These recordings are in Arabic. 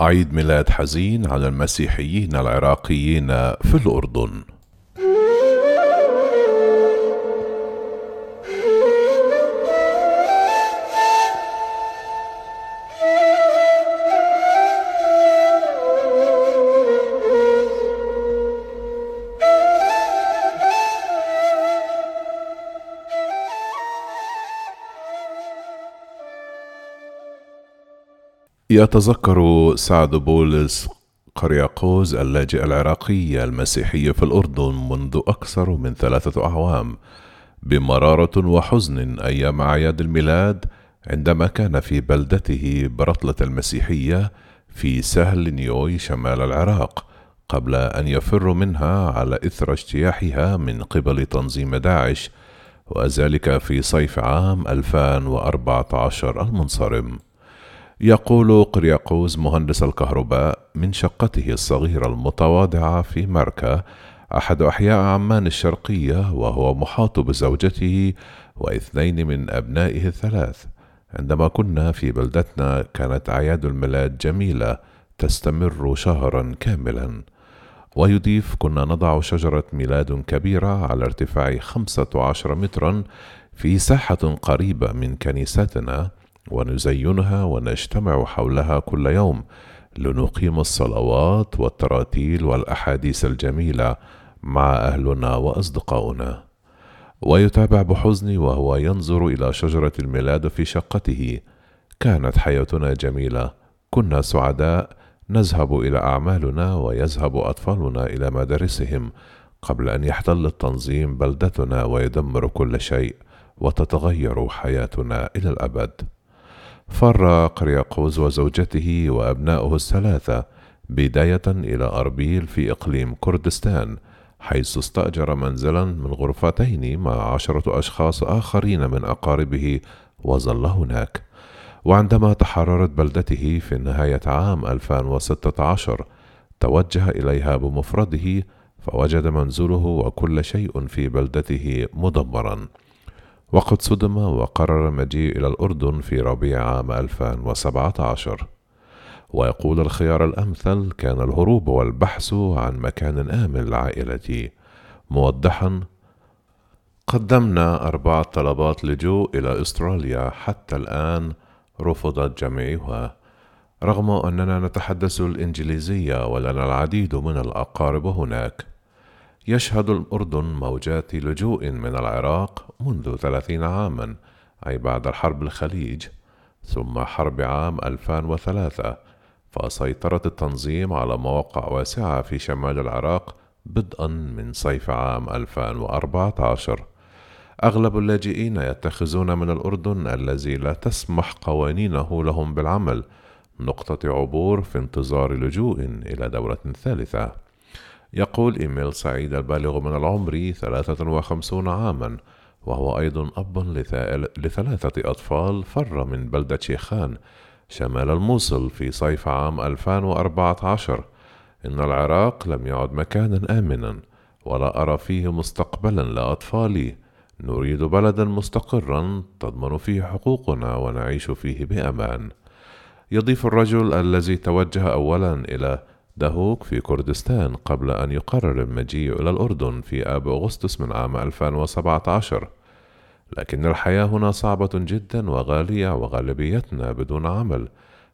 عيد ميلاد حزين على المسيحيين العراقيين في الأردن. يتذكر سعد بولس قرياقوز اللاجئ العراقي المسيحي في الأردن منذ أكثر من ثلاثة أعوام بمرارة وحزن أيام أعياد الميلاد عندما كان في بلدته برطلة المسيحية في سهل نيوي شمال العراق قبل أن يفر منها على إثر اجتياحها من قبل تنظيم داعش وذلك في صيف عام 2014 المنصرم. يقول قرياقوز مهندس الكهرباء من شقته الصغيرة المتواضعة في مركا أحد أحياء عمان الشرقية وهو محاط بزوجته واثنين من أبنائه الثلاث. عندما كنا في بلدتنا كانت أعياد الميلاد جميلة تستمر شهرا كاملا. ويضيف كنا نضع شجرة ميلاد كبيرة على ارتفاع خمسة عشر مترا في ساحة قريبة من كنيستنا. ونزينها ونجتمع حولها كل يوم لنقيم الصلوات والتراتيل والأحاديث الجميلة مع أهلنا وأصدقاؤنا. ويتابع بحزن وهو ينظر إلى شجرة الميلاد في شقته. كانت حياتنا جميلة. كنا سعداء. نذهب إلى أعمالنا ويذهب أطفالنا إلى مدارسهم قبل أن يحتل التنظيم بلدتنا ويدمر كل شيء وتتغير حياتنا إلى الأبد. فر قرياقوز وزوجته وأبناؤه الثلاثة بداية إلى أربيل في إقليم كردستان حيث استأجر منزلا من غرفتين مع عشرة أشخاص آخرين من أقاربه وظل هناك. وعندما تحررت بلدته في نهاية عام 2016 توجه إليها بمفرده فوجد منزله وكل شيء في بلدته مدمرا. وقد صدم وقرر المجيء إلى الأردن في ربيع عام 2017 ويقول الخيار الأمثل كان الهروب والبحث عن مكان آمن لعائلتي. موضحا قدمنا أربع طلبات لجوء إلى أستراليا. حتى الآن رفضت جميعها. رغم أننا نتحدث الإنجليزية ولنا العديد من الأقارب هناك. يشهد الأردن موجات لجوء من العراق منذ ثلاثين عاما أي بعد الحرب الخليج ثم حرب عام 2003 فسيطرت التنظيم على مواقع واسعة في شمال العراق بدءا من صيف عام 2014 أغلب اللاجئين يتخذون من الأردن الذي لا تسمح قوانينه لهم بالعمل نقطة عبور في انتظار لجوء إلى دولة ثالثة. يقول إيميل سعيد البالغ من العمر ثلاثة وخمسون عاما وهو أيضا أب لثلاثة أطفال فر من بلدة شيخان شمال الموصل في صيف عام 2014 إن العراق لم يعد مكانا آمنا ولا أرى فيه مستقبلا لأطفالي. نريد بلدا مستقرا تضمن فيه حقوقنا ونعيش فيه بأمان. يضيف الرجل الذي توجه أولا إلى دهوك في كردستان قبل أن يقرر المجيء إلى الأردن في آب أغسطس من عام 2017 لكن الحياة هنا صعبة جدا وغالية وغالبيتنا بدون عمل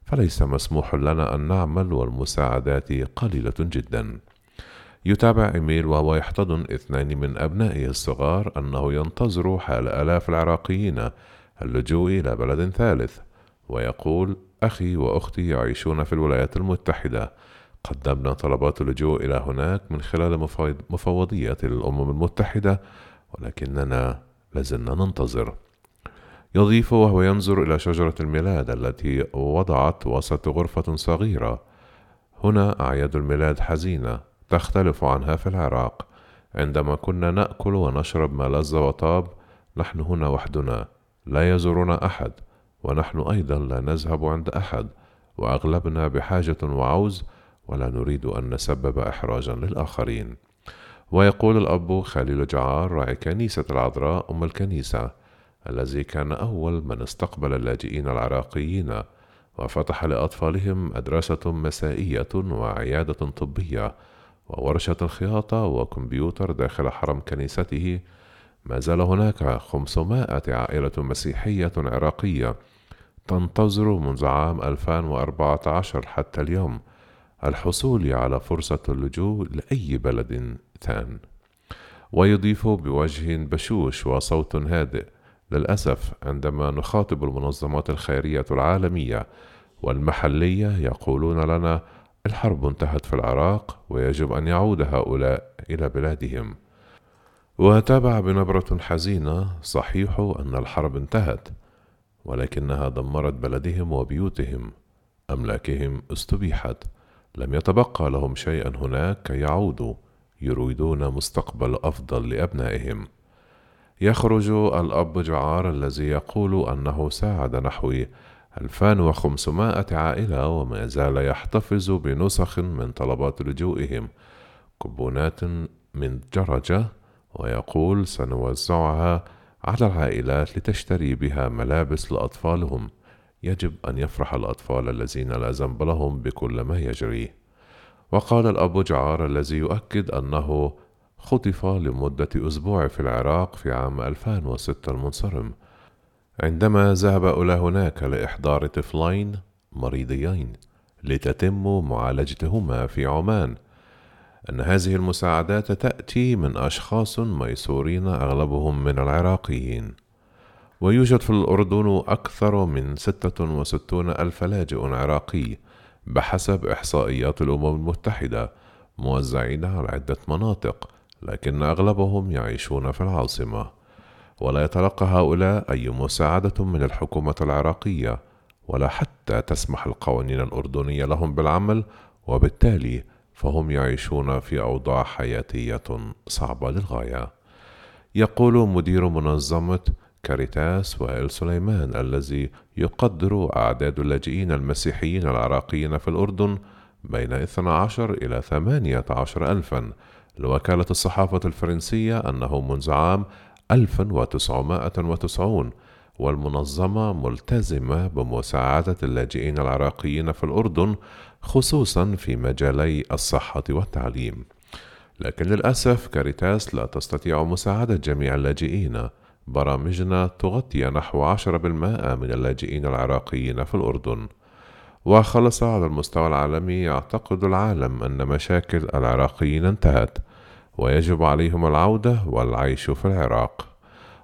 فليس مسموح لنا أن نعمل والمساعدات قليلة جدا. يتابع إيميل وهو يحتضن اثنين من أبنائه الصغار أنه ينتظر حال آلاف العراقيين اللجوء إلى بلد ثالث ويقول أخي وأختي يعيشون في الولايات المتحدة قدمنا طلبات اللجوء إلى هناك من خلال مفوضية الأمم المتحدة ولكننا لازلنا ننتظر. يضيف وهو ينظر إلى شجرة الميلاد التي وضعت وسط غرفة صغيرة. هنا أعياد الميلاد حزينة تختلف عنها في العراق. عندما كنا نأكل ونشرب ما لذ وطاب نحن هنا وحدنا. لا يزورنا أحد ونحن أيضا لا نذهب عند أحد وأغلبنا بحاجة وعوز ولا نريد أن نسبب إحراجا للآخرين. ويقول الأب خليل جعار راعي كنيسة العذراء أم الكنيسة الذي كان أول من استقبل اللاجئين العراقيين وفتح لأطفالهم مدرسة مسائية وعيادة طبية وورشة خياطة وكمبيوتر داخل حرم كنيسته. ما زال هناك 500 عائلة مسيحية عراقية تنتظر منذ عام 2014 حتى اليوم. الحصول على فرصة اللجوء لأي بلد ثان. ويضيف بوجه بشوش وصوت هادئ. للأسف عندما نخاطب المنظمات الخيرية العالمية والمحلية يقولون لنا الحرب انتهت في العراق ويجب أن يعود هؤلاء إلى بلادهم وتابع بنبرة حزينة صحيح أن الحرب انتهت ولكنها دمرت بلدهم وبيوتهم أملاكهم استبيحت لم يتبقى لهم شيئا هناك كي يعودوا يريدون مستقبل أفضل لأبنائهم. يخرج الأب جعار الذي يقول أنه ساعد نحو 2500 عائلة وما زال يحتفظ بنسخ من طلبات لجوئهم كوبونات من جرجة ويقول سنوزعها على العائلات لتشتري بها ملابس لأطفالهم. يجب أن يفرح الأطفال الذين لا ذنب لهم بكل ما يجري. وقال الأب جعار الذي يؤكد أنه خطف لمدة أسبوع في العراق في عام 2006 المنصرم. عندما ذهب إلى هناك لإحضار طفلين مريضيين لتتم معالجتهما في عمان. أن هذه المساعدات تأتي من أشخاص ميسورين أغلبهم من العراقيين. ويوجد في الأردن أكثر من 66 ألف لاجئ عراقي بحسب إحصائيات الأمم المتحدة موزعين على عدة مناطق لكن أغلبهم يعيشون في العاصمة. ولا يتلقى هؤلاء أي مساعدة من الحكومة العراقية ولا حتى تسمح القوانين الأردنية لهم بالعمل وبالتالي فهم يعيشون في أوضاع حياتية صعبة للغاية. يقول مدير منظمة كاريتاس وائل سليمان الذي يقدر أعداد اللاجئين المسيحيين العراقيين في الأردن بين 12 إلى 18 ألفا. لوكالة الصحافة الفرنسية أنه منذ عام 1990 والمنظمة ملتزمة بمساعدة اللاجئين العراقيين في الأردن خصوصا في مجالي الصحة والتعليم. لكن للأسف كاريتاس لا تستطيع مساعدة جميع اللاجئين. برامجنا تغطي نحو عشرة بالمائة من اللاجئين العراقيين في الأردن. وخلص على المستوى العالمي يعتقد العالم أن مشاكل العراقيين انتهت ويجب عليهم العودة والعيش في العراق.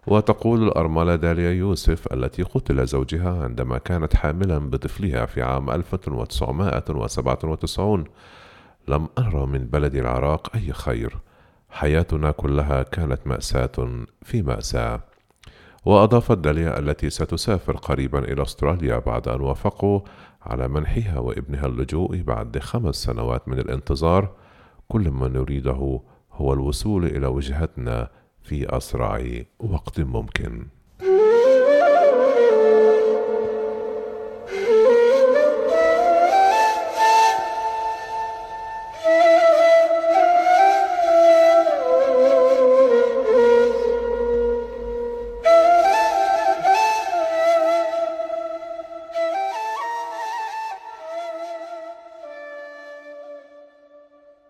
وتقول الأرملة داليا يوسف التي قتل زوجها عندما كانت حاملا بطفلها في عام 1997 لم أرى من بلد العراق أي خير. حياتنا كلها كانت مأساة في مأساة. وأضافت داليا التي ستسافر قريبا إلى أستراليا بعد أن وافقوا على منحها وإبنها اللجوء بعد خمس سنوات من الانتظار. كل ما نريده هو الوصول إلى وجهتنا في أسرع وقت ممكن.